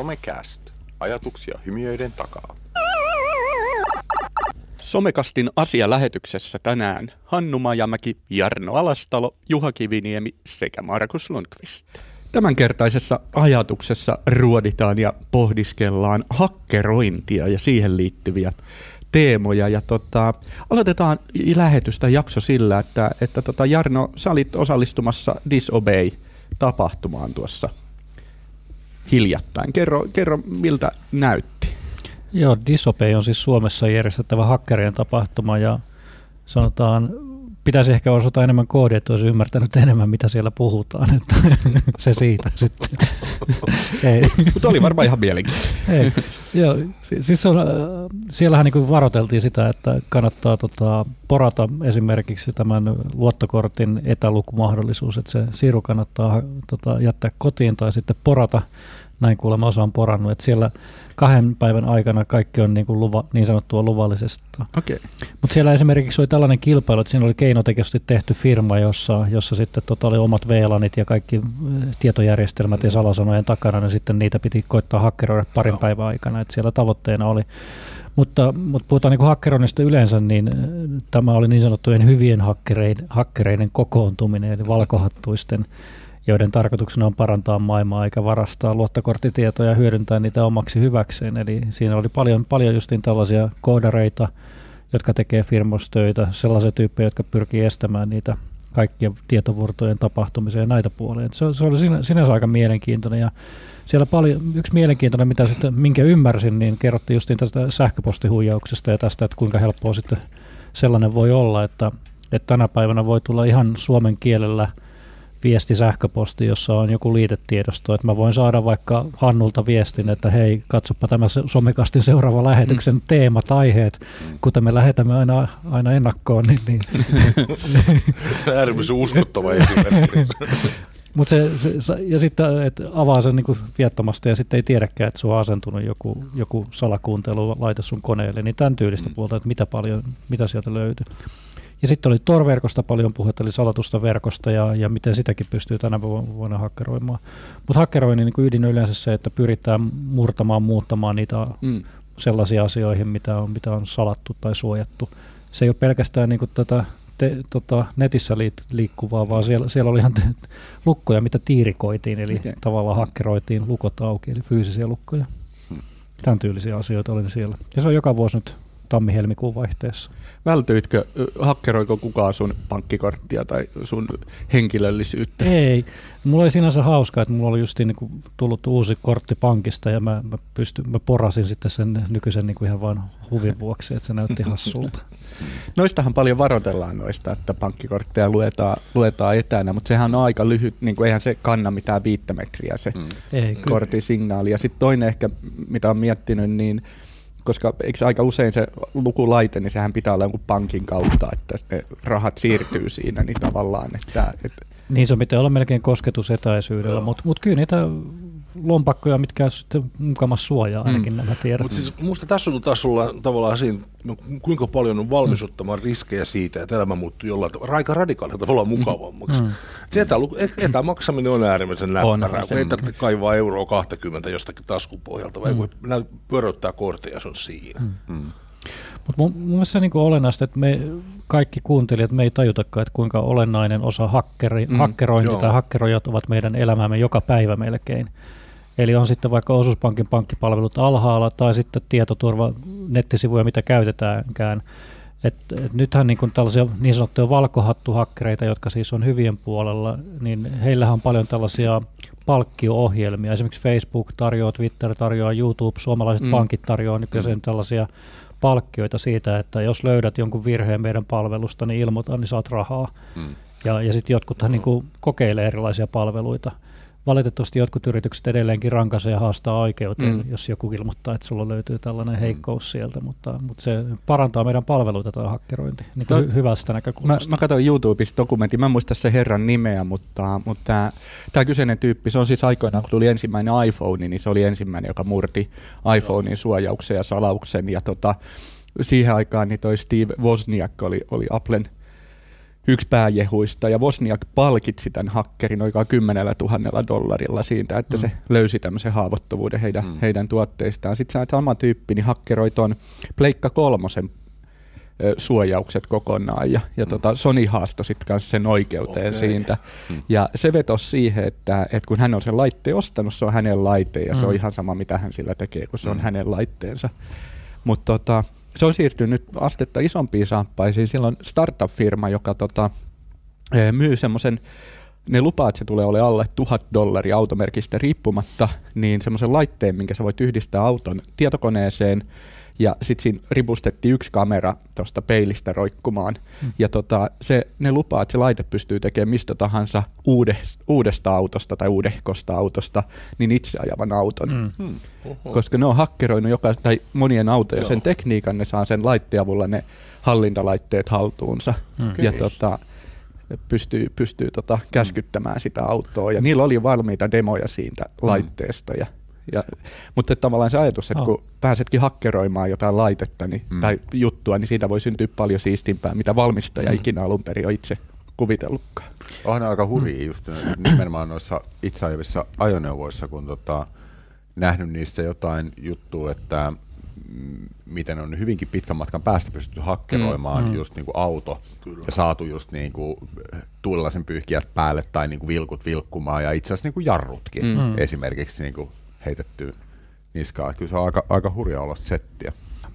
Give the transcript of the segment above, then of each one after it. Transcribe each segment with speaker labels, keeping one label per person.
Speaker 1: Somecast. Ajatuksia hymiöiden takaa.
Speaker 2: Somekastin asialähetyksessä tänään Hannu Majamäki, Jarno Alastalo, Juha Kiviniemi sekä Markus Lundqvist. Tämänkertaisessa ajatuksessa ruoditaan ja pohdiskellaan hakkerointia ja siihen liittyviä teemoja. Ja tota, aloitetaan lähetystä jakso sillä, että, että tota Jarno, sä olit osallistumassa Disobey-tapahtumaan tuossa hiljattain. Kerro, kerro miltä näytti?
Speaker 3: Joo, Disobey on siis Suomessa järjestettävä hakkerien tapahtuma ja sanotaan pitäisi ehkä osata enemmän koodia, että olisi ymmärtänyt enemmän, mitä siellä puhutaan. Että se siitä sitten.
Speaker 2: Mutta oli varmaan ihan mielenkiintoinen.
Speaker 3: Joo, siis on, äh, siellähän niin varoiteltiin sitä, että kannattaa tota, porata esimerkiksi tämän luottokortin etälukumahdollisuus, että se siru kannattaa tota, jättää kotiin tai sitten porata näin kuulemma osa on porannut, että siellä kahden päivän aikana kaikki on niin, kuin luva, niin sanottua luvallisesta.
Speaker 2: Okay.
Speaker 3: Mutta siellä esimerkiksi oli tällainen kilpailu, että siinä oli keinotekoisesti tehty firma, jossa, jossa sitten tota oli omat VLANit ja kaikki eh, tietojärjestelmät ja salasanojen takana, niin sitten niitä piti koittaa hakkeroida parin päivän aikana, että siellä tavoitteena oli mutta, mutta puhutaan niin hakkeroinnista yleensä, niin eh, tämä oli niin sanottujen hyvien hakkereiden, hakkereiden kokoontuminen, eli valkohattuisten joiden tarkoituksena on parantaa maailmaa eikä varastaa luottokorttitietoja ja hyödyntää niitä omaksi hyväkseen. Eli siinä oli paljon, paljon justiin tällaisia koodareita, jotka tekee firmostöitä, sellaisia tyyppejä, jotka pyrkii estämään niitä kaikkien tietovurtojen tapahtumisia ja näitä puolia. Se, se oli sinänsä aika mielenkiintoinen ja siellä paljon, yksi mielenkiintoinen, mitä sitten, minkä ymmärsin, niin kerrottiin justiin tästä sähköpostihuijauksesta ja tästä, että kuinka helppoa sitten sellainen voi olla, että, että tänä päivänä voi tulla ihan suomen kielellä – viesti sähköposti, jossa on joku liitetiedosto, että mä voin saada vaikka Hannulta viestin, että hei, katsopa tämä somekastin seuraava lähetyksen mm. teemat, aiheet, mm. kuten me lähetämme aina, aina ennakkoon. Niin, niin.
Speaker 1: Äärimmäisen uskottava esimerkki.
Speaker 3: Mut se, se, ja sitten että avaa sen niin viettomasti ja sitten ei tiedäkään, että sulla on asentunut joku, joku salakuuntelu laite sun koneelle, niin tämän tyylistä mm. puolta, että mitä paljon, mitä sieltä löytyy. Ja sitten oli Tor-verkosta paljon puhetta, eli salatusta verkosta ja, ja miten sitäkin pystyy tänä vuonna hakkeroimaan. Mutta hakkeroinnin niin ydin on yleensä se, että pyritään murtamaan, muuttamaan niitä mm. sellaisia asioihin, mitä on, mitä on salattu tai suojattu. Se ei ole pelkästään niin kuin tätä te, tota, netissä liikkuvaa, vaan siellä, siellä oli ihan te, lukkoja, mitä tiirikoitiin, eli okay. tavallaan hakkeroitiin lukot auki, eli fyysisiä lukkoja. Hmm. Tämän tyylisiä asioita oli siellä. Ja se on joka vuosi nyt tammi-helmikuun vaihteessa.
Speaker 2: Vältyitkö, hakkeroiko kukaan sun pankkikorttia tai sun henkilöllisyyttä?
Speaker 3: Ei. Mulla oli sinänsä hauskaa, että mulla oli just niin kuin tullut uusi kortti pankista ja mä, mä, pysty, mä porasin sitten sen nykyisen niin kuin ihan vaan huvin vuoksi, että se näytti hassulta.
Speaker 2: Noistahan paljon varoitellaan noista, että pankkikortteja luetaan, luetaan etänä, mutta sehän on aika lyhyt, niin kuin eihän se kanna mitään viittä metriä se mm. Kortisignaali. Ja sitten toinen ehkä, mitä on miettinyt, niin koska eikö aika usein se lukulaite, niin sehän pitää olla jonkun pankin kautta, että ne rahat siirtyy siinä, niin tavallaan, että, että
Speaker 3: niin se pitää olla melkein kosketusetäisyydellä, mutta mut kyllä niitä lompakkoja, mitkä sitten mukamassa suojaa ainakin mm. nämä tiedot.
Speaker 1: Mutta siis minusta tässä on tasolla tavallaan siinä, no, kuinka paljon on valmis mm. ottamaan riskejä siitä, että elämä muuttuu jollain tavalla, aika radikaalilla tavalla mm. mukavammaksi. Mm. Se etä, etämaksaminen on äärimmäisen näppärää, kun ei tarvitse kaivaa euroa 20 jostakin taskupohjalta, vai mm. kun pyöräyttää kortteja, se on siinä. Mm. Mm.
Speaker 3: Mutta mun, mun mielestä se niin olennaista, että me kaikki kuuntelijat, me ei tajutakaan, että kuinka olennainen osa hakkeri, mm, hakkerointi joo. tai hakkeroijat ovat meidän elämäämme joka päivä melkein. Eli on sitten vaikka osuuspankin pankkipalvelut alhaalla tai sitten tietoturva nettisivuja, mitä käytetäänkään. Et, et nythän niin kun tällaisia niin sanottuja valkohattuhakkereita, jotka siis on hyvien puolella, niin heillähän on paljon tällaisia palkkio-ohjelmia. Esimerkiksi Facebook tarjoaa, Twitter tarjoaa, YouTube, suomalaiset mm. pankit tarjoaa nykyisen mm. tällaisia palkkioita siitä, että jos löydät jonkun virheen meidän palvelusta, niin ilmoita, niin saat rahaa. Mm. Ja, ja sitten jotkuthan mm. niin kuin kokeilee erilaisia palveluita valitettavasti jotkut yritykset edelleenkin rankaisee ja haastaa oikeuteen, mm. jos joku ilmoittaa, että sulla löytyy tällainen mm. heikkous sieltä, mutta, mutta se parantaa meidän palveluita tämä hakkerointi niin to, hy- hyvästä näkökulmasta.
Speaker 2: Mä, mä katsoin YouTubesta dokumentin, mä en muista se herran nimeä, mutta, mutta tämä kyseinen tyyppi, se on siis aikoinaan, kun tuli ensimmäinen iPhone, niin se oli ensimmäinen, joka murti iPhonein suojauksen ja salauksen, ja tota, siihen aikaan niin toi Steve Wozniak oli, oli Applen yksi pääjehuista, ja Wozniak palkitsi tämän hakkerin oikein kymmenellä tuhannella dollarilla siitä, että mm. se löysi tämmöisen haavoittuvuuden heidän, mm. heidän tuotteistaan. Sitten sama tyyppi niin hakkeroi tuon Pleikka kolmosen suojaukset kokonaan ja, ja mm. tota Sony haastoi sitten kanssa sen oikeuteen okay. siitä. Mm. Ja se vetosi siihen, että, että kun hän on sen laitteen ostanut, se on hänen laite ja mm. se on mm. ihan sama mitä hän sillä tekee, kun se on mm. hänen laitteensa. Mutta tota, se on siirtynyt nyt astetta isompiin saappaisiin. Silloin startup-firma, joka tota, myy semmoisen ne lupaa, että se tulee ole alle tuhat dollaria automerkistä riippumatta, niin semmoisen laitteen, minkä sä voit yhdistää auton tietokoneeseen, ja sitten siinä ripustettiin yksi kamera tuosta peilistä roikkumaan. Mm. Ja tota, se, ne lupaa, että se laite pystyy tekemään mistä tahansa uudesta, uudesta autosta tai uudehkosta autosta, niin itse ajavan auton. Mm. Hmm. Koska ne on hakkeroinut joka, tai monien autoja sen tekniikan, ne saa sen laitteen avulla ne hallintalaitteet haltuunsa. Mm. Ja tota, pystyy, pystyy tota, käskyttämään sitä autoa. Ja niillä oli valmiita demoja siitä mm. laitteesta. Ja ja, mutta tavallaan se ajatus, että oh. kun pääsetkin hakkeroimaan jotain laitetta niin, mm. tai juttua, niin siitä voi syntyä paljon siistimpää, mitä valmistaja mm. ikinä alun perin on itse kuvitellutkaan.
Speaker 4: Onhan aika hurjia mm. just nimenomaan noissa itseajavissa ajoneuvoissa, kun tota, nähnyt niistä jotain juttua, että miten on hyvinkin pitkän matkan päästä pystytty hakkeroimaan mm, mm. just niin kuin auto Kyllä. ja saatu just niin kuin tuulilaisen pyyhkiät päälle tai niin kuin vilkut vilkkumaan ja itse asiassa niin kuin jarrutkin mm. esimerkiksi niin kuin heitetty niskaan. Kyllä se on aika, aika hurja olla settiä.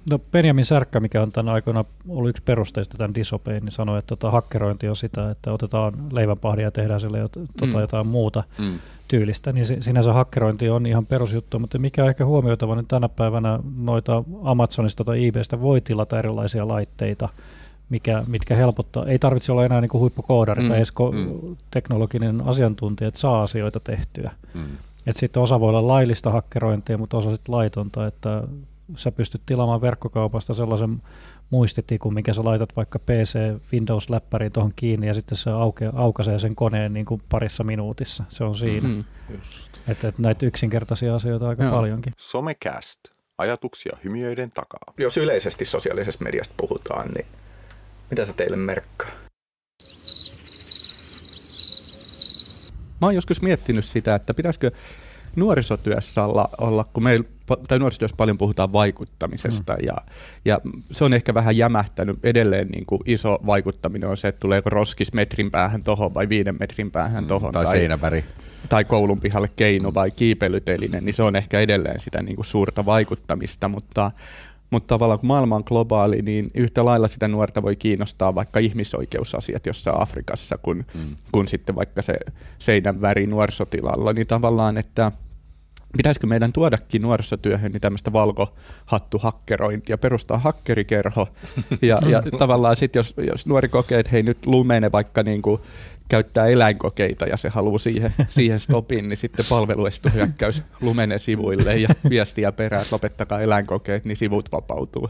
Speaker 3: No Benjamin Särkkä, mikä on tämän aikana ollut yksi perusteista tämän Disopein, niin sanoi, että tota, hakkerointi on sitä, että otetaan leivänpahdia ja tehdään sille jot, tota, mm. jotain muuta mm. tyylistä. Niin sinänsä hakkerointi on ihan perusjuttu, mutta mikä on ehkä huomioitava, niin tänä päivänä noita Amazonista tai eBaystä voi tilata erilaisia laitteita, mikä, mitkä helpottaa. Ei tarvitse olla enää niin kuin huippukoodari mm. tai edes mm. teknologinen asiantuntija, että saa asioita tehtyä. Mm. Et sitten osa voi olla laillista hakkerointia, mutta osa sitten laitonta, että sä pystyt tilaamaan verkkokaupasta sellaisen muistitikun, mikä sä laitat vaikka PC Windows-läppäriin tuohon kiinni ja sitten se auke, aukaisee sen koneen niin kuin parissa minuutissa. Se on siinä. Mm-hmm. Että et näitä yksinkertaisia asioita aika Joo. paljonkin.
Speaker 4: Somecast. Ajatuksia hymiöiden takaa.
Speaker 2: Jos yleisesti sosiaalisesta mediasta puhutaan, niin mitä se teille merkkaa? Mä oon joskus miettinyt sitä, että pitäisikö nuorisotyössä olla, olla kun meillä, tai nuorisotyössä paljon puhutaan vaikuttamisesta, mm. ja, ja se on ehkä vähän jämähtänyt. Edelleen niin kuin iso vaikuttaminen on se, että tuleeko roskis metrin päähän tohon vai viiden metrin päähän mm, tohon.
Speaker 4: Tai, tai seinäväri.
Speaker 2: Tai koulun pihalle keino vai kiipeilyteline, niin se on ehkä edelleen sitä niin kuin suurta vaikuttamista, mutta mutta tavallaan kun maailma on globaali, niin yhtä lailla sitä nuorta voi kiinnostaa vaikka ihmisoikeusasiat jossain Afrikassa, kun, mm. kun sitten vaikka se seinän väri nuorisotilalla, niin tavallaan, että pitäisikö meidän tuodakin nuorisotyöhön niin tämmöistä valkohattuhakkerointia, perustaa hakkerikerho, ja, ja tavallaan sitten jos, jos nuori kokee, että hei nyt lumene vaikka niin kuin käyttää eläinkokeita ja se haluaa siihen, siihen stopin, niin sitten palveluestohyökkäys lumene sivuille ja viestiä perään, että lopettakaa eläinkokeet, niin sivut vapautuu.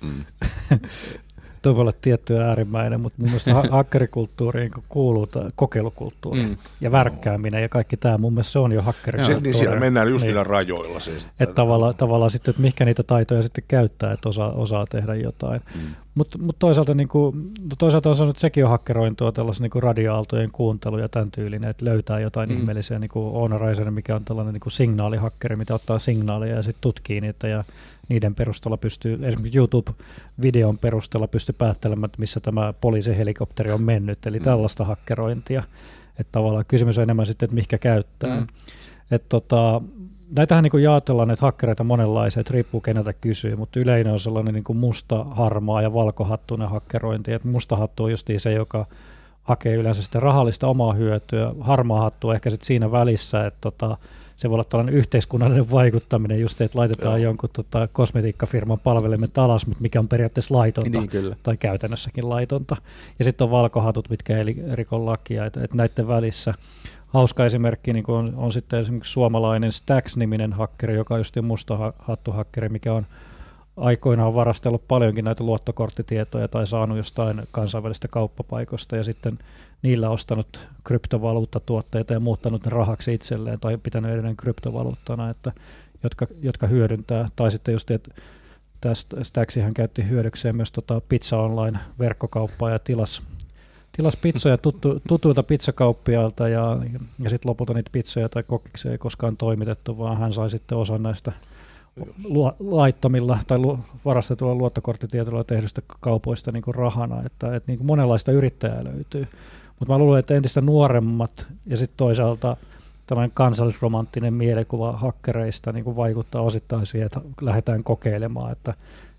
Speaker 2: Mm.
Speaker 3: Tuo voi olla tietty äärimmäinen, mutta mun mielestä hakkerikulttuuriin kuuluu kokeilukulttuuri mm. ja värkkääminen ja kaikki tämä. Mun mielestä se on jo hakkerikulttuuri.
Speaker 1: Niin siellä mennään just niin. rajoilla. Siis.
Speaker 3: Että tavallaan, tavallaan sitten, että mihinkä niitä taitoja sitten käyttää, että osaa, osaa tehdä jotain. Mm. Mutta mut toisaalta, niin kuin, no toisaalta on sanonut, että sekin on hakkerointua tällaisen niin radioaaltojen kuuntelu ja tämän tyylinen, että löytää jotain mm. ihmeellisiä, niin kuin Oona Raisen, mikä on tällainen niin kuin signaalihakkeri, mitä ottaa signaaleja ja sitten tutkii niitä ja niiden perusteella pystyy, esimerkiksi YouTube-videon perusteella pystyy päättelemään, että missä tämä poliisihelikopteri on mennyt, eli mm. tällaista hakkerointia. Että tavallaan kysymys on enemmän sitten, että mihinkä käyttää. Mm. Että tota, näitähän niin jaotellaan näitä hakkereita monenlaisia, että riippuu keneltä kysyy, mutta yleinen on sellainen niin musta, harmaa ja valkohattuinen hakkerointi. Että musta hattu on justiin se, joka hakee yleensä sitten rahallista omaa hyötyä. Harmaa hattu on ehkä sitten siinä välissä, että tota, se voi olla tällainen yhteiskunnallinen vaikuttaminen, just että laitetaan Joo. jonkun tota, kosmetiikkafirman palvelimet alas, mutta mikä on periaatteessa laitonta niin, kyllä. tai käytännössäkin laitonta. Ja sitten on valkohatut, mitkä ei rikon lakia, että, että näiden välissä hauska esimerkki niin on, on sitten esimerkiksi suomalainen Stax-niminen hakkeri, joka on just musta hattuhakkeri, mikä on aikoinaan varastellut paljonkin näitä luottokorttitietoja tai saanut jostain kansainvälistä kauppapaikosta ja sitten niillä ostanut kryptovaluuttatuotteita ja muuttanut ne rahaksi itselleen tai pitänyt edelleen kryptovaluuttana, että, jotka, jotka hyödyntää. Tai sitten just, että tästä hän käytti hyödykseen myös tota Pizza Online verkkokauppaa ja tilas tilas pizzoja tuttu, tutuilta pizzakauppiailta ja, ja sitten lopulta niitä pizzoja tai kokiksi ei koskaan toimitettu, vaan hän sai sitten osan näistä lu- laittomilla tai lu- varastetulla luottokorttitietoilla tehdystä kaupoista niin kuin rahana, että, että niin kuin monenlaista yrittäjää löytyy. Mutta mä luulen, että entistä nuoremmat ja sitten toisaalta tällainen kansallisromanttinen mielikuva hakkereista niin kuin vaikuttaa osittain siihen, että lähdetään kokeilemaan, että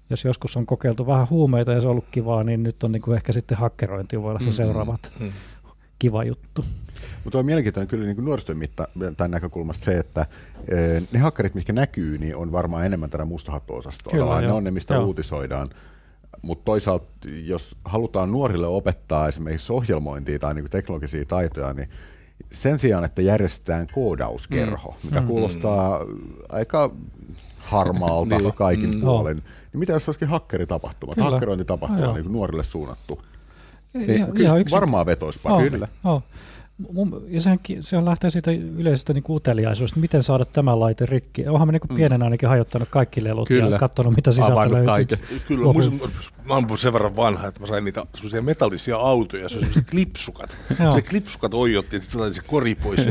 Speaker 3: jos joskus on kokeiltu vähän huumeita ja se on ollut kivaa, niin nyt on niin kuin ehkä sitten hakkerointi voi olla se mm-hmm. seuraavat mm-hmm. kiva juttu.
Speaker 4: Mutta on mielenkiintoinen kyllä niin nuorisotyön mitta tämän näkökulmasta se, että e, ne hakkerit, mitkä näkyy, niin on varmaan enemmän tätä mustahattuosastoa. Ne on ne, mistä joo. uutisoidaan. Mutta toisaalta, jos halutaan nuorille opettaa esimerkiksi ohjelmointia tai niin teknologisia taitoja, niin sen sijaan, että järjestetään koodauskerho, mm. mikä mm. kuulostaa aika harmaalta niin. kaikin mm. puolin, niin mitä jos olisikin hakkeritapahtumat, hakkerointitapahtuma niin nuorille suunnattu? Niin, kyllä varmaan vetoisi paljon.
Speaker 3: Kyllä. Oh ja sehän, sehän lähtee siitä yleisestä niin uteliaisuudesta, miten saada tämä laite rikki. Onhan me niin pienen ainakin hajottanut kaikki lelut Kyllä. ja katsonut, mitä sisältä löytyy. Kaiken.
Speaker 1: Kyllä, Lopu. muistan, mä olen sen verran vanha, että mä sain niitä semmoisia metallisia autoja, se on klipsukat. se klipsukat oijotti ja sitten se kori pois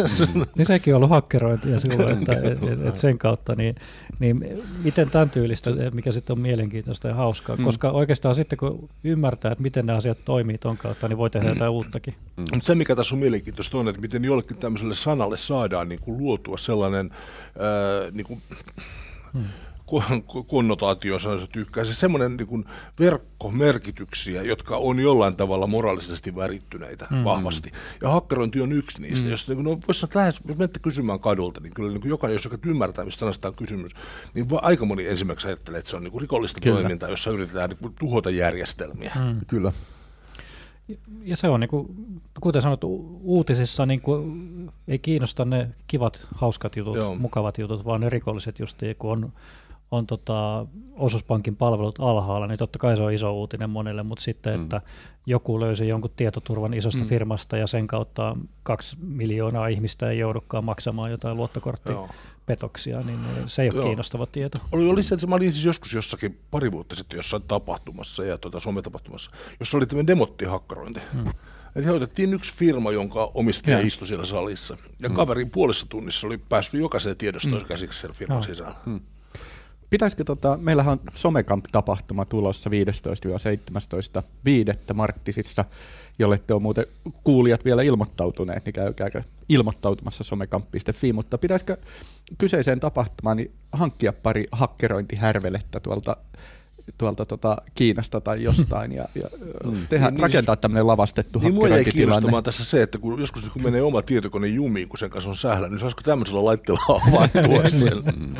Speaker 3: niin sekin on ollut hakkerointia silloin, että et, et, et sen kautta, niin, niin miten tämän tyylistä, mikä sitten on mielenkiintoista ja hauskaa, mm. koska oikeastaan sitten kun ymmärtää, että miten nämä asiat toimii ton kautta, niin voi tehdä jotain uuttakin.
Speaker 1: Mm. Se, mikä tässä on mielenkiintoista on, että miten jollekin tämmöiselle sanalle saadaan niin kuin luotua sellainen ää, niin kuin, hmm konnotaatio, se tykkää, se semmoinen niin verkkomerkityksiä, jotka on jollain tavalla moraalisesti värittyneitä mm. vahvasti. Ja hakkerointi on yksi niistä. Mm. Jos, niin no, vois lähes, jos menette kysymään kadulta, niin kyllä niin kuin jokainen, jos joka ymmärtää, mistä sanasta on kysymys, niin aika moni ensimmäiseksi ajattelee, että se on niin kuin rikollista kyllä. toimintaa, jossa yritetään niin kuin tuhota järjestelmiä. Mm.
Speaker 4: Kyllä
Speaker 3: ja se on, niin kuin, kuten sanottu, uutisissa niin kuin, ei kiinnosta ne kivat, hauskat jutut, Joo. mukavat jutut, vaan ne rikolliset just, kun on, on tota, osuuspankin palvelut alhaalla, niin totta kai se on iso uutinen monille, mutta sitten, mm. että joku löysi jonkun tietoturvan isosta mm. firmasta ja sen kautta kaksi miljoonaa ihmistä ei joudukaan maksamaan jotain luottokorttia. Joo petoksia, niin se ei ole Joo. kiinnostava tieto.
Speaker 1: Oli, oli se, että mä olin siis joskus jossakin pari vuotta sitten jossain tapahtumassa, ja tuota, tapahtumassa, jossa oli tämmöinen demottihakkarointi. Hmm. Eli otettiin yksi firma, jonka omistaja ja. istui siellä salissa. Ja hmm. kaverin puolessa tunnissa oli päässyt jokaiseen tiedostoon hmm. käsiksi sen firman no. sisällä. Hmm.
Speaker 2: Pitäisikö, tota, meillähän on Somecamp-tapahtuma tulossa 15-17.5. Marttisissa jolle te on muuten kuulijat vielä ilmoittautuneet, niin käykääkö ilmoittautumassa somekamp.fi, mutta pitäisikö kyseiseen tapahtumaan niin hankkia pari hakkerointihärvelettä tuolta tuolta tota Kiinasta tai jostain ja, ja mm. tehdä, niin, rakentaa niin, tämmöinen lavastettu niin hakkerointitilanne.
Speaker 1: Tässä se, että kun joskus kun menee oma tietokone jumiin, kun sen kanssa on sählä, niin saisiko tämmöisellä laitteella avaintua sen?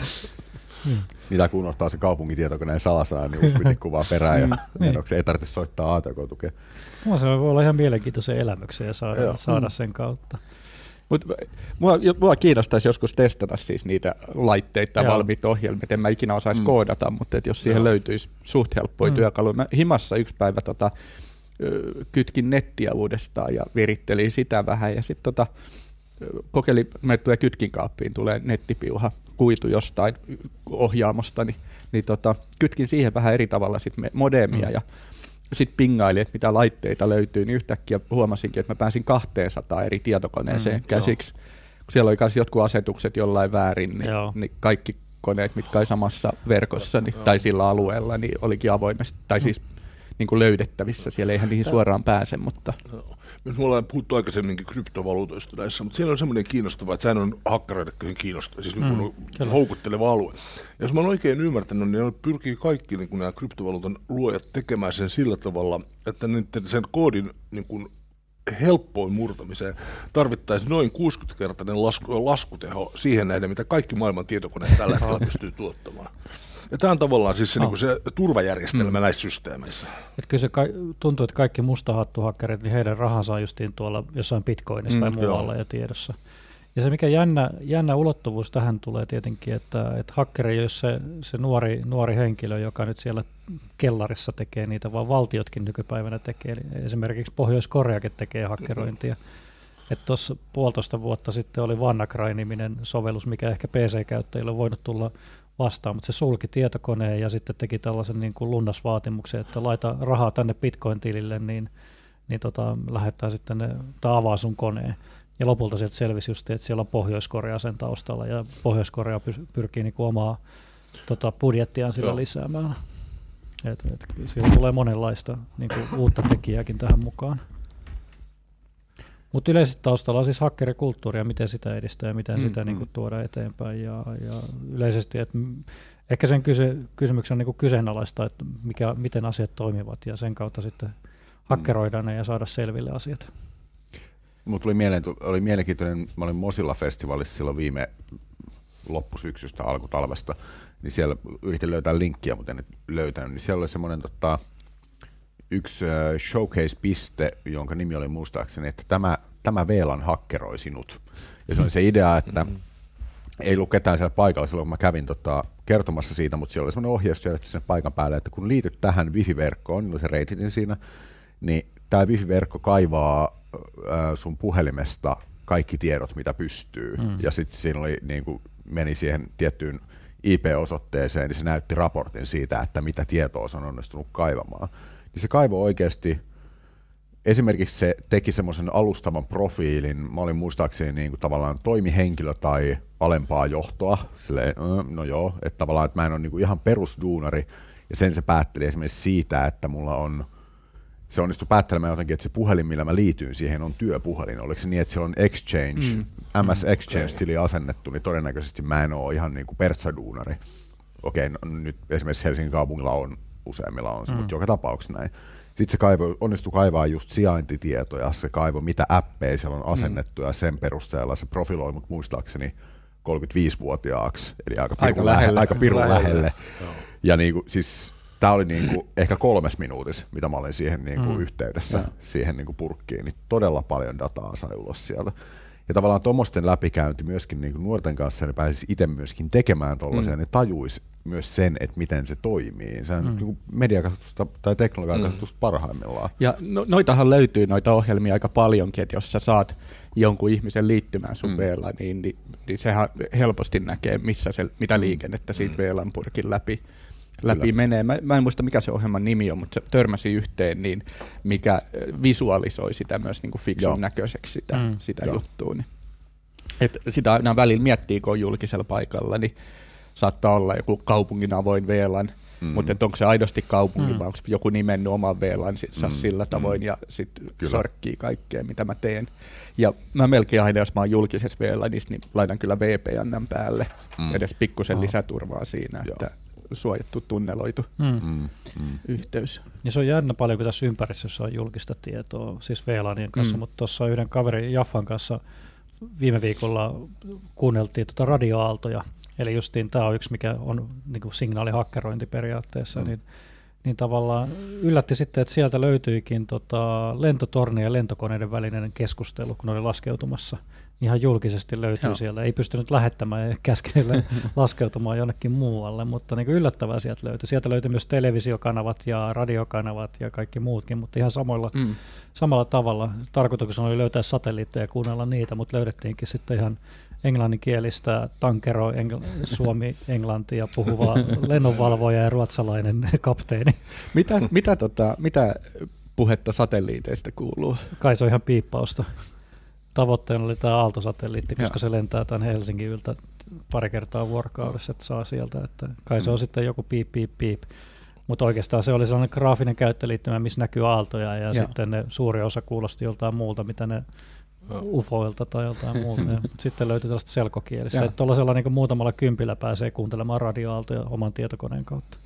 Speaker 1: Mm.
Speaker 4: Mitä kun unohtaa se kaupungin tietokoneen salasana, niin usviti kuvaa perään ja mm. niin. ei tarvitse soittaa ATK-tukea.
Speaker 3: No, se voi olla ihan mielenkiintoisen elämyksen ja saada, saada mm. sen kautta.
Speaker 2: Mut mua, mua kiinnostaisi joskus testata siis niitä laitteita valmiita ohjelmia. En mä ikinä osaisi mm. koodata, mutta et jos siihen Joo. löytyisi suht helppoja mm. työkaluja. Mä himassa yksi päivä tota, kytkin nettiä uudestaan ja virittelin sitä vähän ja sitten tota, kokeilin, me tulee kytkin kaappiin, tulee nettipiuha, kuitu jostain ohjaamosta, niin, niin tota, kytkin siihen vähän eri tavalla sit modemia mm. ja sitten pingailin, että mitä laitteita löytyy, niin yhtäkkiä huomasinkin, että mä pääsin 200 eri tietokoneeseen mm, käsiksi. Joo. Kun siellä oli myös jotkut asetukset jollain väärin, niin, niin kaikki koneet, mitkä oli samassa verkossa niin, tai sillä alueella, niin olikin avoimesti, tai siis niin kuin löydettävissä. Siellä eihän niihin suoraan pääse, mutta...
Speaker 1: Myös me ollaan puhuttu aikaisemminkin kryptovaluutoista näissä, mutta siellä on semmoinen kiinnostava, että sehän on hakkereillekin kiinnostava, siis niin mm, niin houkutteleva alue. Ja jos mä oon oikein ymmärtänyt, niin ne pyrkii kaikki niin kuin nämä kryptovaluutan luojat tekemään sen sillä tavalla, että sen koodin niin kuin helppoin murtamiseen tarvittaisiin noin 60-kertainen lasku, laskuteho siihen nähden, mitä kaikki maailman tietokoneet tällä hetkellä pystyy tuottamaan. Ja tämä on tavallaan siis se, no. niin se turvajärjestelmä mm. näissä systeemeissä.
Speaker 3: Et kyllä se ka- tuntuu, että kaikki mustahattuhakkerit, niin heidän rahansa on justiin tuolla jossain bitcoinissa mm, tai muualla joo. ja tiedossa. Ja se mikä jännä, jännä ulottuvuus tähän tulee tietenkin, että, että hakkeri ei ole se, se nuori, nuori henkilö, joka nyt siellä kellarissa tekee niitä, vaan valtiotkin nykypäivänä tekee. Eli esimerkiksi Pohjois-Koreakin tekee hakkerointia. Että tuossa puolitoista vuotta sitten oli WannaCry-niminen sovellus, mikä ehkä PC-käyttäjille on voinut tulla vastaan, mutta se sulki tietokoneen ja sitten teki tällaisen niin kuin lunnasvaatimuksen, että laita rahaa tänne Bitcoin-tilille, niin niin tota, lähettää sitten ne, tai avaa sun koneen. Ja lopulta sieltä selvisi just, että siellä on Pohjois-Korea sen taustalla, ja Pohjois-Korea pyrkii niin omaa tota, budjettiaan sillä Joo. lisäämään. Et, et, siellä tulee monenlaista niin kuin, uutta tekijääkin tähän mukaan. Mutta yleisesti taustalla on siis hakkerikulttuuria, miten sitä edistää ja miten mm, sitä mm. Niin kuin, tuoda eteenpäin. Ja, ja yleisesti, että ehkä sen kysy, kysymyksen on niin kuin kyseenalaista, että mikä, miten asiat toimivat ja sen kautta sitten hakkeroidaan mm. ne ja saada selville asiat.
Speaker 4: Mutta tuli mieleen, oli mielenkiintoinen, mä olin Mosilla-festivaalissa silloin viime loppusyksystä, alkutalvesta, niin siellä yritin löytää linkkiä, mutta en löytänyt, niin siellä oli semmoinen tota, yksi showcase-piste, jonka nimi oli muistaakseni, että tämä, tämä VLAN hakkeroi sinut. Ja se oli se idea, että mm-hmm. ei ollut ketään siellä paikalla silloin, kun mä kävin tota, kertomassa siitä, mutta siellä oli semmoinen ohjeistus sinne paikan päälle, että kun liityt tähän wifi-verkkoon, niin oli se reititin siinä, niin tämä wifi-verkko kaivaa äh, sun puhelimesta kaikki tiedot, mitä pystyy. Mm. Ja sitten siinä oli, niin kuin, meni siihen tiettyyn IP-osoitteeseen, niin se näytti raportin siitä, että mitä tietoa se on onnistunut kaivamaan. Niin se kaivo oikeasti, esimerkiksi se teki semmoisen alustavan profiilin, mä olin muistaakseni niin kuin tavallaan toimihenkilö tai alempaa johtoa, silleen, no joo, että tavallaan, että mä en ole niin kuin ihan perusduunari, ja sen se päätteli esimerkiksi siitä, että mulla on – se onnistui päättelemään jotenkin, että se puhelin, millä mä liityin siihen, on työpuhelin. Oliko se niin, että siellä on Exchange, mm. MS mm. Exchange-tili asennettu, niin todennäköisesti mä en ole ihan niin kuin pertsaduunari. Okei, no, nyt esimerkiksi Helsingin kaupungilla on, useimmilla on se, mm. mutta joka tapauksessa näin. Sitten se kaivo, onnistui kaivaa just sijaintitietoja, se kaivo, mitä appeja siellä on mm. asennettu, mm. ja sen perusteella se profiloi mut muistaakseni 35-vuotiaaksi, eli aika pirun, aika lähelle. Aika pirun lähelle. lähelle. Ja niin kuin, siis Tämä oli niin kuin ehkä kolmes minuutis, mitä mä olin siihen niin kuin mm. yhteydessä, ja. siihen niin kuin purkkiin, niin todella paljon dataa sai ulos sieltä. Ja tavallaan tuommoisten läpikäynti myöskin niin kuin nuorten kanssa, ne pääsisi itse myöskin tekemään tuollaisia, mm. ne tajuisi myös sen, että miten se toimii. Se on mm. niin mediakasvatusta tai teknologian kasvatusta mm. parhaimmillaan.
Speaker 2: Ja no, noitahan löytyy noita ohjelmia aika paljonkin, että jos sä saat jonkun ihmisen liittymään sun mm. VLAN, niin, niin, niin sehän helposti näkee, missä se, mitä liikennettä siitä mm. VLAN purkin läpi läpi Kyllä. menee. Mä, mä en muista mikä se ohjelman nimi on, mutta se törmäsi yhteen, niin mikä visualisoi sitä myös niin kuin fiksun Joo. näköiseksi sitä, mm. sitä juttua. Niin. Et sitä aina välillä miettii, kun on julkisella paikalla, niin saattaa olla joku kaupungin avoin VLAN, mm. mutta onko se aidosti kaupunki mm. vai onko joku nimennyt oman VLAN mm. sillä tavoin mm. ja sitten sorkkii kaikkea, mitä mä teen. Ja mä melkein aina, jos mä oon julkisessa VLANissa, niin laitan kyllä VPN päälle, mm. edes pikkusen oh. lisäturvaa siinä, Joo. että suojattu, tunneloitu mm. mm. Mm. yhteys.
Speaker 3: Ja se on jännä paljon, kun tässä ympäristössä on julkista tietoa, siis VLANien kanssa, mm. mutta tuossa yhden kaverin Jaffan kanssa viime viikolla kuunneltiin tuota radioaaltoja, eli justiin tämä on yksi, mikä on niin kuin signaalihakkerointi periaatteessa, mm. niin, niin tavallaan yllätti sitten, että sieltä löytyikin tota lentotorni ja lentokoneiden välinen keskustelu, kun oli laskeutumassa – ihan julkisesti löytyy Joo. siellä. Ei pystynyt lähettämään ja käskeille laskeutumaan jonnekin muualle, mutta niin yllättävää sieltä löytyi. Sieltä löytyi myös televisiokanavat ja radiokanavat ja kaikki muutkin, mutta ihan samoilla, mm. samalla tavalla. Tarkoituksena oli löytää satelliitteja ja kuunnella niitä, mutta löydettiinkin sitten ihan englanninkielistä tankero, engl- suomi, englantia puhuva lennonvalvoja ja ruotsalainen kapteeni.
Speaker 2: Mitä, mitä, tota, mitä puhetta satelliiteista kuuluu?
Speaker 3: Kai se on ihan piippausta tavoitteena oli tämä aaltosatelliitti, koska ja. se lentää tämän Helsingin yltä pari kertaa vuorokaudessa, että saa sieltä. Että kai se on mm. sitten joku piip, piip, piip. Mutta oikeastaan se oli sellainen graafinen käyttöliittymä, missä näkyy aaltoja ja, ja. sitten ne suuri osa kuulosti joltain muulta, mitä ne ufoilta tai joltain muuta. Ja sitten löytyy tällaista selkokielistä. Että tuollaisella niin muutamalla kympillä pääsee kuuntelemaan radioaaltoja oman tietokoneen kautta.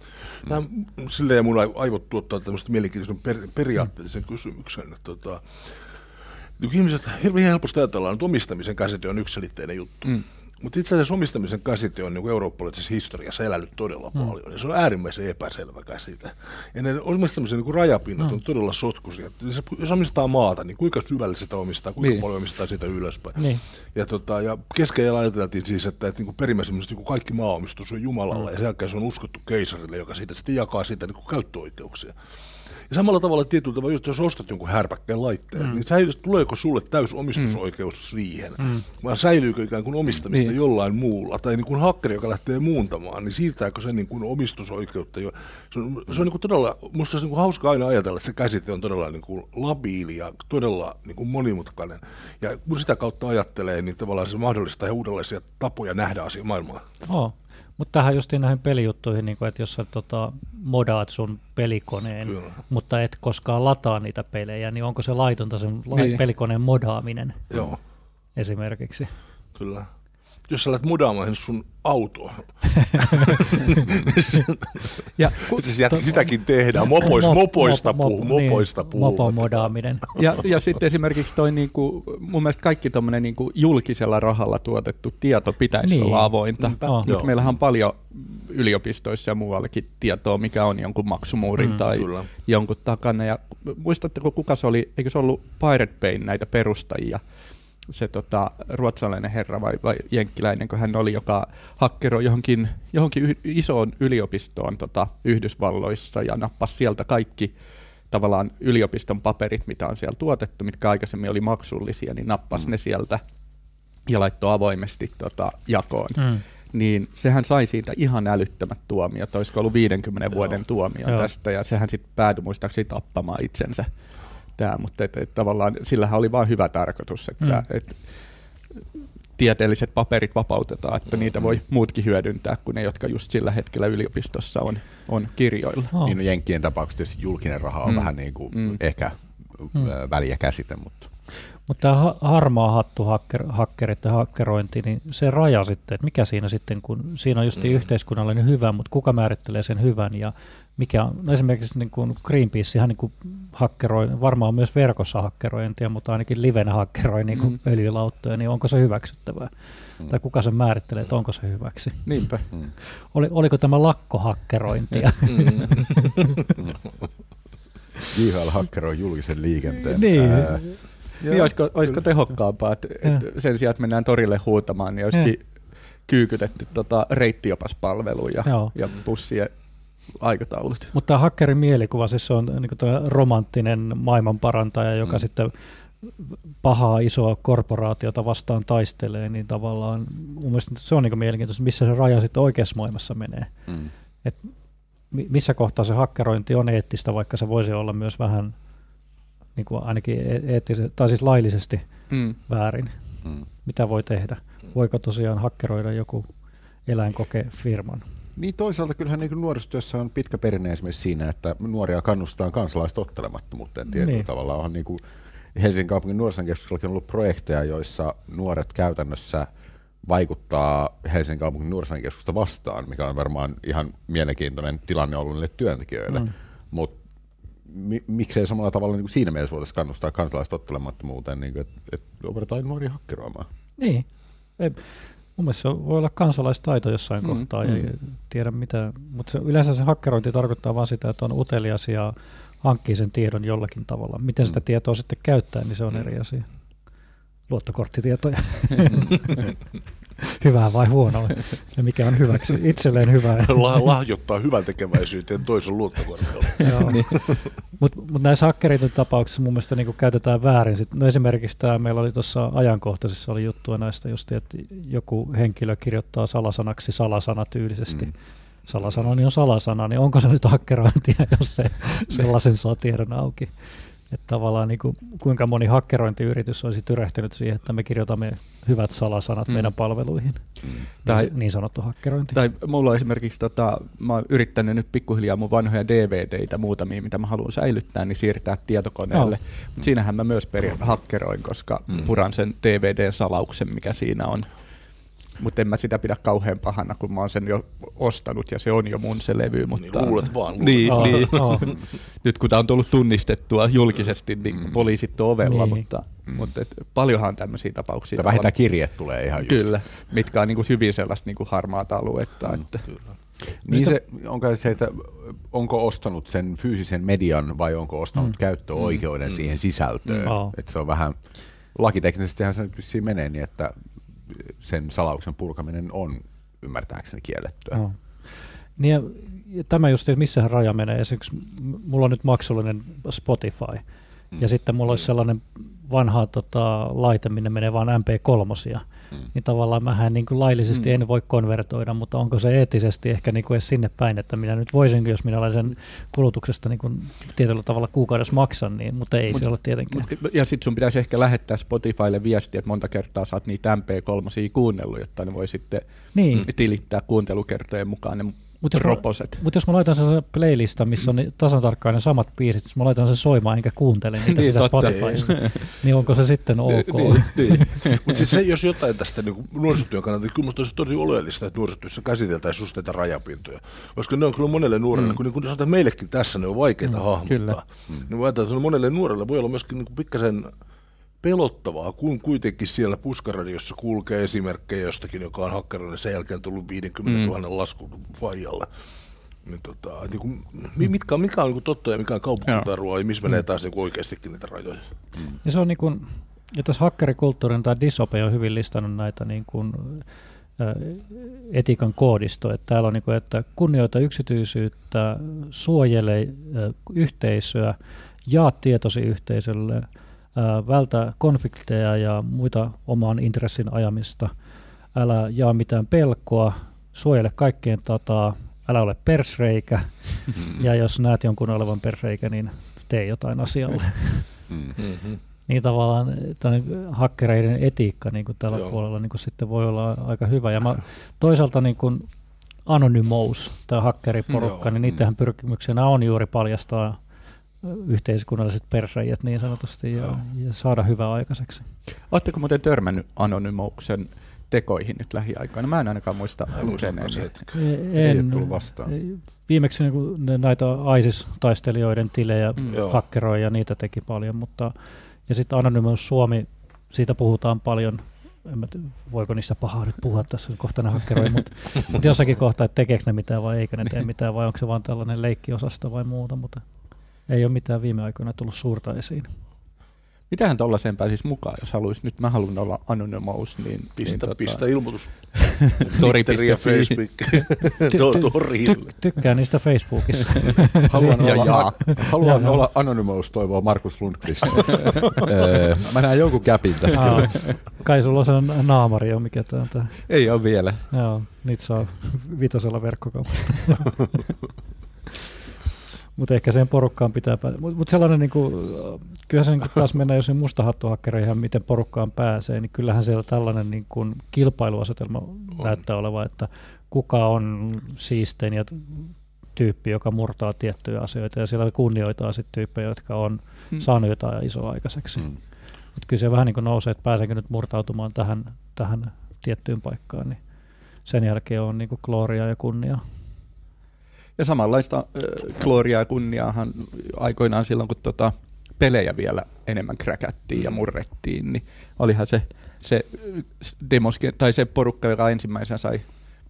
Speaker 1: Tämä, silleen mun aivot tuottaa tämmöistä mielenkiintoisen per, periaatteellisen kysymyksen. Että, tota, ihmiset hirveän helposti ajatellaan, että omistamisen käsite on yksiselitteinen juttu. Mm. Mutta itse asiassa omistamisen käsite on niin eurooppalaisessa historiassa elänyt todella mm. paljon. Ja se on äärimmäisen epäselvä käsite. Ja ne omistamisen niin rajapinnat mm. on todella sotkuisia. Jos omistaa maata, niin kuinka syvälle sitä omistaa, kuinka niin. paljon omistaa sitä ylöspäin. Niin. Ja, tota, ja keskellä ajateltiin siis, että, että niin perimmäisesti niin kaikki maaomistus on Jumalalle, mm. ja sen jälkeen se on uskottu keisarille, joka siitä sitten jakaa siitä niin käyttöoikeuksia. Ja samalla tavalla tietyllä tavalla, jos ostat jonkun härpäkkeen laitteen, mm. niin säilyy, tuleeko sulle täys omistusoikeus mm. siihen? Mm. Vai säilyykö ikään kuin omistamista niin. jollain muulla? Tai niin kuin hakkeri, joka lähtee muuntamaan, niin siirtääkö se niin kuin omistusoikeutta jo? Se on, se on niin kuin todella, musta se on niin kuin hauska aina ajatella, että se käsite on todella niin kuin labiili ja todella niin kuin monimutkainen. Ja kun sitä kautta ajattelee, niin tavallaan se mahdollistaa uudenlaisia tapoja nähdä asia maailmaa.
Speaker 3: Oh. Mutta tähän justiin näihin pelijuttuihin, niin kun, että jos sä tota, modaat sun pelikoneen, Kyllä. mutta et koskaan lataa niitä pelejä, niin onko se laitonta sen niin. pelikoneen modaaminen
Speaker 1: Joo.
Speaker 3: esimerkiksi?
Speaker 1: Kyllä jos sä lähdet mudaamaan sun autoa. ja, ku, siis to, sitäkin tehdään, Mopois, mo, mopoista mo, puhuu, niin, mopoista puhuu.
Speaker 3: Mopomodaaminen.
Speaker 2: Ja, ja sitten esimerkiksi toi niinku, mun mielestä kaikki tuommoinen niinku julkisella rahalla tuotettu tieto pitäisi niin. olla avointa. Oh. Nyt meillähän on paljon yliopistoissa ja muuallakin tietoa, mikä on jonkun maksumuurin mm, tai kyllä. jonkun takana. Ja muistatteko, kuka se oli, eikö se ollut Pirate Bayn näitä perustajia? Se tota, ruotsalainen herra vai, vai jenkkiläinen, kun hän oli, joka hakkeroi johonkin, johonkin isoon yliopistoon tota, Yhdysvalloissa ja nappasi sieltä kaikki tavallaan yliopiston paperit, mitä on siellä tuotettu, mitkä aikaisemmin oli maksullisia, niin nappasi mm. ne sieltä ja laittoi avoimesti tota, jakoon. Mm. Niin sehän sai siitä ihan älyttömät tuomiot, olisiko ollut 50 Joo. vuoden tuomio Joo. tästä, ja sehän sitten päätyi muistaakseni tappamaan itsensä tämä, mutta et, et, tavallaan sillähän oli vain hyvä tarkoitus, että mm. et, tieteelliset paperit vapautetaan, että niitä voi muutkin hyödyntää kuin ne, jotka just sillä hetkellä yliopistossa on, on kirjoilla.
Speaker 4: Oh. Niin no Jenkkien tapauksessa julkinen raha on mm. vähän niin kuin mm. ehkä mm. väliä käsite, mutta
Speaker 3: mutta tämä harmaa hattu hakker, hakkerit ja hakkerointi, niin se raja sitten, että mikä siinä sitten, kun siinä on just mm. yhteiskunnallinen hyvä, mutta kuka määrittelee sen hyvän ja mikä on, no esimerkiksi niin kuin Greenpeace ihan niin kuin hakkeroi, varmaan myös verkossa hakkerointia, mutta ainakin livenä hakkeroi niin kuin mm. öljylauttoja, niin onko se hyväksyttävää? Mm. Tai kuka sen määrittelee, että onko se hyväksi?
Speaker 2: Niinpä. Mm.
Speaker 3: Oli, oliko tämä lakkohakkerointia?
Speaker 4: Mm. JHL hakkeroi julkisen liikenteen.
Speaker 3: Niin. Ää,
Speaker 2: niin olisiko, olisiko tehokkaampaa, että, että sen sijaan, että mennään torille huutamaan, niin olisikin ja. kyykytetty tota reittiopaspalveluja ja bussien aikataulut.
Speaker 3: Mutta hakkerin mielikuva, siis se on niin romanttinen maailmanparantaja, joka mm. sitten pahaa isoa korporaatiota vastaan taistelee, niin tavallaan mun mielestä se on niin mielenkiintoista, missä se raja sitten oikeassa maailmassa menee. Mm. Et missä kohtaa se hakkerointi on eettistä, vaikka se voisi olla myös vähän niin kuin ainakin e- eettisesti, tai siis laillisesti mm. väärin. Mm. Mitä voi tehdä? Voiko tosiaan hakkeroida joku eläinkokefirman?
Speaker 4: Niin toisaalta kyllähän niin nuorisotyössä on pitkä perinne esimerkiksi siinä, että nuoria kannustetaan kansalaistottelemattomuuteen tietyllä niin. tavalla. Onhan niin kuin Helsingin kaupungin nuorisonkeskuksella on ollut projekteja, joissa nuoret käytännössä vaikuttaa Helsingin kaupungin nuorisonkeskusta vastaan, mikä on varmaan ihan mielenkiintoinen tilanne ollut niille työntekijöille. Mm. Mutta mi, miksei samalla tavalla niin kuin siinä mielessä voitaisiin kannustaa kansalaistottelemattomuuteen, niin että, että opetetaan nuoria hakkeroimaan.
Speaker 3: Niin. Ei, mun mielestä se voi olla kansalaistaito jossain mm, kohtaa, mm. ja tiedä mitä, mutta se, yleensä se hakkerointi tarkoittaa vain sitä, että on utelias ja hankkii sen tiedon jollakin tavalla. Miten mm. sitä tietoa sitten käyttää, niin se on mm. eri asia. Luottokorttitietoja. hyvää vai huonoa, ja mikä on hyväksi itselleen hyvää.
Speaker 1: Lahjoittaa hyvän tekeväisyyteen toisen luottokortilla.
Speaker 3: niin. Mutta mut näissä hakkereiden tapauksissa mun mielestä niinku käytetään väärin. Sit, no esimerkiksi tämä meillä oli tuossa ajankohtaisessa oli juttua näistä just, että joku henkilö kirjoittaa salasanaksi salasana tyylisesti. Mm salasana niin on salasana, niin onko se nyt hakkerointia, jos se sellaisen saa tiedon auki? Että tavallaan niin kuin, kuinka moni hakkerointiyritys olisi tyrehtynyt siihen, että me kirjoitamme hyvät salasanat mm. meidän palveluihin. Mm. Tai, niin sanottu hakkerointi.
Speaker 2: Tai mulla on esimerkiksi, tota, mä oon yrittänyt nyt pikkuhiljaa mun vanhoja DVDitä muutamia, mitä mä haluan säilyttää, niin siirtää tietokoneelle. Oh. Mutta siinähän mä myös perin hakkeroin, koska mm. puran sen DVDn salauksen, mikä siinä on mutta en mä sitä pidä kauhean pahana, kun mä oon sen jo ostanut ja se on jo mun se levy. Mutta,
Speaker 1: niin, luulet vaan. Luulet.
Speaker 2: Niin, oh, niin. Oh. Nyt kun tämä on tullut tunnistettua julkisesti, niin mm. poliisit on ovella, niin. mutta, mm. mutta et, paljonhan tämmöisiä tapauksia.
Speaker 4: Ja vähintään kirjeet tulee ihan just.
Speaker 2: Kyllä, mitkä on niinku hyvin sellaista niinku harmaata aluetta. Mm, että.
Speaker 4: Kyllä. Niin se, onko se, että onko ostanut sen fyysisen median vai onko ostanut mm. käyttöoikeuden mm. siihen sisältöön? Mm. Että se on vähän, lakiteknisestihän se nyt menee niin, että sen salauksen purkaminen on ymmärtääkseni kiellettyä. No.
Speaker 3: Niin ja, ja tämä just, että missähän raja menee. Esimerkiksi mulla on nyt maksullinen Spotify, mm. ja sitten mulla olisi sellainen vanha tota, laite, minne menee vain MP3, mm. niin tavallaan mähän niin kuin laillisesti mm. en voi konvertoida, mutta onko se eettisesti ehkä niin kuin edes sinne päin, että minä nyt voisin, jos minä olen sen kulutuksesta niin kuin tietyllä tavalla kuukaudessa maksan, niin, mutta ei mut, se ole tietenkään.
Speaker 2: Mut, ja sitten sun pitäisi ehkä lähettää Spotifylle viestiä, että monta kertaa saat niitä MP3 kuunnellut, jotta ne voi sitten niin. tilittää kuuntelukertojen mukaan ne mutta jos,
Speaker 3: mut jos mä laitan sen playlista, missä on tasan tarkkaan ne samat biisit, jos mä laitan sen soimaan enkä kuuntele niitä niin, sitä Spotifysta, niin onko se sitten ok? niin, niin.
Speaker 1: Mutta siis se, jos jotain tästä niin nuorisotyön kannalta, niin kyllä minusta olisi tosi oleellista, että nuorisotyössä käsiteltäisiin just näitä rajapintoja. Koska ne on kyllä monelle nuorelle, mm. kun, niin kun sanotaan, meillekin tässä ne on vaikeita mm, hahmottaa. Kyllä. Mm. Niin voi että monelle nuorelle voi olla myöskin niin pikkasen pelottavaa, kun kuitenkin siellä puskaradiossa kulkee esimerkkejä jostakin, joka on hakkeroinen sen jälkeen tullut 50 000 mm. laskun faijalle. Niin tota, niin kuin, mitkä, mikä on niin kuin totta ja mikä on kaupunkitarua ja missä menee taas niin oikeastikin niitä rajoja.
Speaker 3: Mm. Ja se on niin kuin, ja tässä hakkerikulttuurin tai Disope on hyvin listannut näitä niin kuin, etiikan koodisto, että täällä on niin kuin, että kunnioita yksityisyyttä, suojele yhteisöä, jaa tietosi yhteisölle, vältä konflikteja ja muita oman intressin ajamista, älä jaa mitään pelkoa, suojele kaikkeen tataa, älä ole persreikä, ja jos näet jonkun olevan persreikä, niin tee jotain asialle. Mm-hmm. niin tavallaan hakkereiden etiikka niin kuin tällä Joo. puolella niin kuin sitten voi olla aika hyvä. Ja mä, toisaalta niin kuin Anonymous, tämä hakkeriporukka, Joo. niin niidenhän pyrkimyksenä on juuri paljastaa yhteiskunnalliset perseijät niin sanotusti ja, ja saada hyvää aikaiseksi.
Speaker 2: Oletteko muuten törmännyt Anonymouksen tekoihin nyt lähiaikoina? Mä en ainakaan muista lukeneeni.
Speaker 3: En, en tullut vastaan. Viimeksi niin näitä ISIS-taistelijoiden tilejä mm. hakkeroi ja niitä teki paljon, mutta ja sitten Anonymous Suomi, siitä puhutaan paljon, en mä tiedä, voiko niissä pahaa nyt puhua tässä kohta ne hakkeroi, mutta, mutta jossakin kohtaa, että tekeekö ne mitään vai eikö ne tee mitään, vai onko se vaan tällainen leikkiosasto vai muuta, mutta ei ole mitään viime aikoina tullut suurta esiin.
Speaker 2: Mitähän tuollaiseen pääsisi mukaan, jos haluaisi, nyt mä haluan olla anonymous, niin...
Speaker 1: Pistä,
Speaker 2: niin,
Speaker 1: tota, pistä ilmoitus.
Speaker 2: Tori.fi. ja
Speaker 1: Facebook.
Speaker 3: ty, ty, tykkään niistä Facebookissa.
Speaker 4: haluan olla, ja haluan olla anonymous, toivoo Markus Lundqvist. mä näen jonkun käpin tässä kyllä.
Speaker 3: Kai sulla on se naamari jo, mikä tämä on.
Speaker 2: Ei ole vielä.
Speaker 3: Joo, niitä saa vitosella verkkokaupasta. Mutta ehkä sen porukkaan pitää päästä. Mutta mut sellainen, niin kuin, kyllähän se niin kuin taas mennään, jos se mustahattuhakkereihin, miten porukkaan pääsee, niin kyllähän siellä tällainen niin kuin kilpailuasetelma on. näyttää olevan, että kuka on siistein ja tyyppi, joka murtaa tiettyjä asioita, ja siellä kunnioitaan sitten tyyppejä, jotka on hmm. saanut jotain isoa aikaiseksi. Hmm. Et kyllä se vähän niin kuin nousee, että pääsenkö nyt murtautumaan tähän, tähän tiettyyn paikkaan, niin sen jälkeen on niin kuin gloria ja kunnia.
Speaker 2: Ja samanlaista äh, gloriaa ja kunniaahan aikoinaan silloin, kun tota, pelejä vielä enemmän kräkättiin ja mm. murrettiin, niin olihan se, se, demoski, tai se porukka, joka ensimmäisenä sai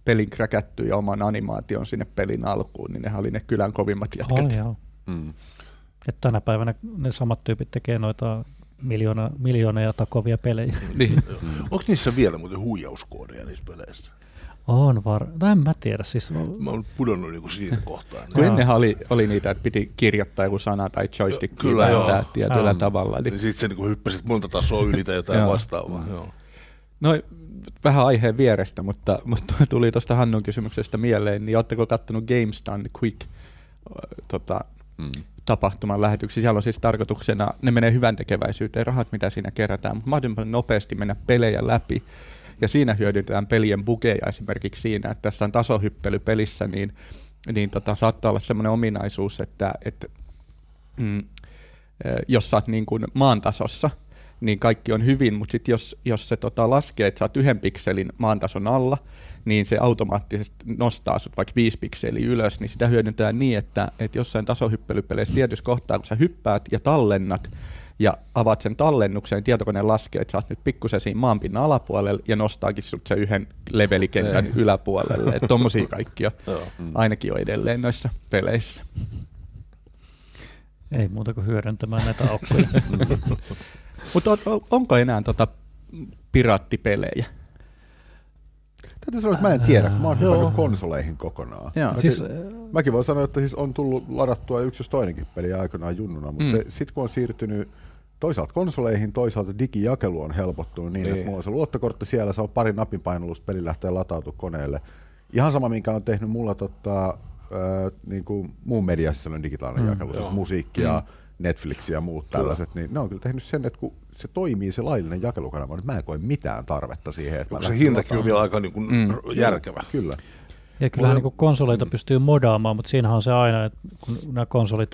Speaker 2: pelin kräkättyä ja oman animaation sinne pelin alkuun, niin ne oli ne kylän kovimmat jätkät.
Speaker 3: Oh, joo. Mm. Et tänä päivänä ne samat tyypit tekee noita miljoona, miljooneja takovia pelejä.
Speaker 1: niin. Onko niissä vielä muuten huijauskoodeja niissä peleissä?
Speaker 3: On var... No en mä tiedä. Siis...
Speaker 1: Mä oon pudonnut niinku siitä kohtaan.
Speaker 2: Kun ennenhän oli, oli niitä, että piti kirjoittaa joku sana tai joystick Kyllä, joo. tietyllä joo. tavalla.
Speaker 1: Niin... Sitten se niinku hyppäsit monta tasoa yli tai jotain vastaavaa. Joo.
Speaker 2: No vähän aiheen vierestä, mutta, mutta tuli tuosta Hannun kysymyksestä mieleen, niin oletteko kattonut GameStun Quick tota, mm. tapahtuman lähetyksiä? Siellä on siis tarkoituksena, ne menee hyvän tekeväisyyteen, rahat mitä siinä kerätään, mutta mahdollisimman nopeasti mennä pelejä läpi ja siinä hyödytetään pelien bugeja esimerkiksi siinä, että tässä on tasohyppely pelissä, niin, niin tota, saattaa olla sellainen ominaisuus, että, että mm, jos sä oot niin kuin maan tasossa, niin kaikki on hyvin, mutta sitten jos, jos se tota, laskee, että sä oot yhden pikselin maantason alla, niin se automaattisesti nostaa sut vaikka viisi pikseliä ylös, niin sitä hyödyntää niin, että, että jossain tasohyppelypeleissä tietyssä kohtaa, kun sä hyppäät ja tallennat, ja avaat sen tallennuksen, niin tietokone laskee, että sä oot nyt pikkusen siinä maanpinnan alapuolella ja nostaakin sut sen yhden levelikentän yläpuolelle. Että tommosia kaikkia mm. ainakin on edelleen noissa peleissä.
Speaker 3: Ei muuta kuin hyödyntämään näitä aukkoja.
Speaker 2: Mutta on, onko enää tota piraattipelejä?
Speaker 4: Täytyy sanoa, että mä en tiedä, kun mä oon hypännyt konsoleihin kokonaan.
Speaker 3: Mäkin, siis,
Speaker 4: mäkin voin sanoa, että siis on tullut ladattua yksi jos toinenkin peli aikanaan junnuna, mutta mm. sitten kun on siirtynyt toisaalta konsoleihin, toisaalta digijakelu on helpottunut niin, niin. että mulla on se luottokortti siellä, se on pari napin painallusta, peli lähtee latautumaan koneelle. Ihan sama, minkä on tehnyt mulla tota, äh, niin kuin muun mediassa on digitaalinen mm, jakelu, jos musiikkia, mm. Netflix ja muut kyllä. tällaiset, niin ne on kyllä tehnyt sen, että kun se toimii se laillinen jakelukanava, niin mä en koe mitään tarvetta siihen. Että
Speaker 1: se hintakin on vielä aika niin kuin mm. järkevä.
Speaker 4: Kyllä.
Speaker 3: Ja kyllähän niin konsoleita mm. pystyy modaamaan, mutta siinähän on se aina, että kun nämä konsolit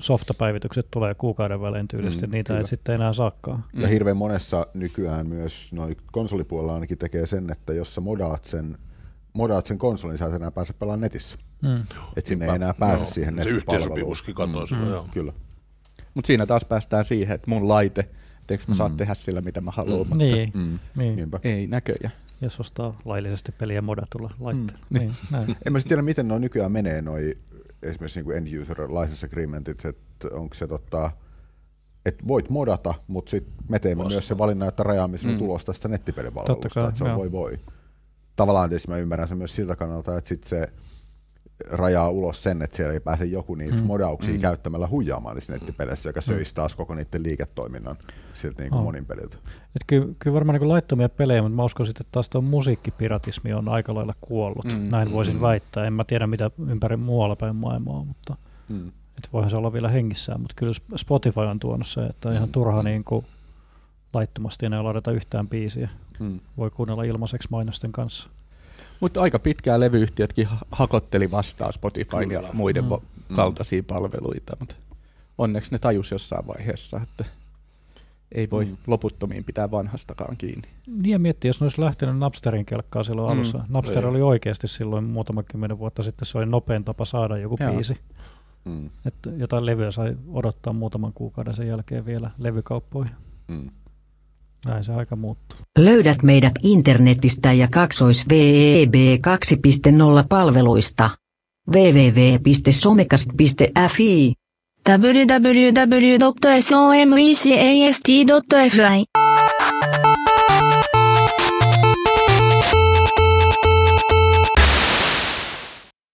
Speaker 3: softapäivitykset tulee kuukauden välein tyylisti, mm, niitä kyllä. ei sitten enää saakaan.
Speaker 4: Ja mm. hirveän monessa nykyään myös noin konsolipuolella ainakin tekee sen, että jos sä modaat sen, modaat sen konsolin, sä et enää pääse pelaamaan netissä. Mm. Että sinne ei enää pääse no, siihen
Speaker 1: Se yhteensopivuuskin katoo mm. mm.
Speaker 4: Kyllä.
Speaker 2: Mutta siinä taas päästään siihen, että mun laite, etteikö mä mm. saa tehdä sillä, mitä mä haluan, mm. mutta
Speaker 3: niin. Mm. Niin.
Speaker 2: ei näköjään.
Speaker 3: Jos ostaa laillisesti peliä modatulla laitteella. Mm. Niin.
Speaker 4: Niin, en mä sitten tiedä, miten noin nykyään menee noi esimerkiksi niin end user license agreementit, että onko se tota, että voit modata, mutta sitten me teemme Vasta. myös se valinnan, että rajaamme sinun mm. tulos tästä nettipelipalvelusta, että se on voi voi. Tavallaan tietysti mä ymmärrän sen myös siltä kannalta, että sitten se rajaa ulos sen, että siellä ei pääse joku niitä mm. modauksia mm. käyttämällä huijaamaan niissä nettipeleissä, joka mm. söisi taas koko niiden liiketoiminnan siltä niin kuin oh. monin peliltä.
Speaker 3: Et kyllä, kyllä varmaan niin laittomia pelejä, mutta mä uskon että taas tuo musiikkipiratismi on aika lailla kuollut. Mm. Näin voisin mm. väittää. En mä tiedä mitä ympäri muualla päin maailmaa, mutta mm. et voihan se olla vielä hengissään. Mutta kyllä Spotify on tuonut se, että on ihan mm. turha niin kuin laittomasti enää ladata yhtään biisiä. Mm. Voi kuunnella ilmaiseksi mainosten kanssa.
Speaker 2: Mutta aika pitkään levyyhtiötkin hakotteli vastaan Spotify ja muiden mm. kaltaisia palveluita, mutta onneksi ne tajus jossain vaiheessa, että ei voi mm. loputtomiin pitää vanhastakaan kiinni.
Speaker 3: Niin ja miettii, jos ne olisi lähtenyt Napsterin kelkkaa silloin mm. alussa. Napster oli oikeasti silloin muutama kymmenen vuotta sitten, se oli nopein tapa saada joku Joo. biisi. Mm. Että jotain levyä sai odottaa muutaman kuukauden sen jälkeen vielä levykauppoihin. Mm. Näin se aika muuttuu.
Speaker 5: Löydät meidät internetistä ja kaksois VEB 2.0 palveluista. www.somecast.fi www.somecast.fi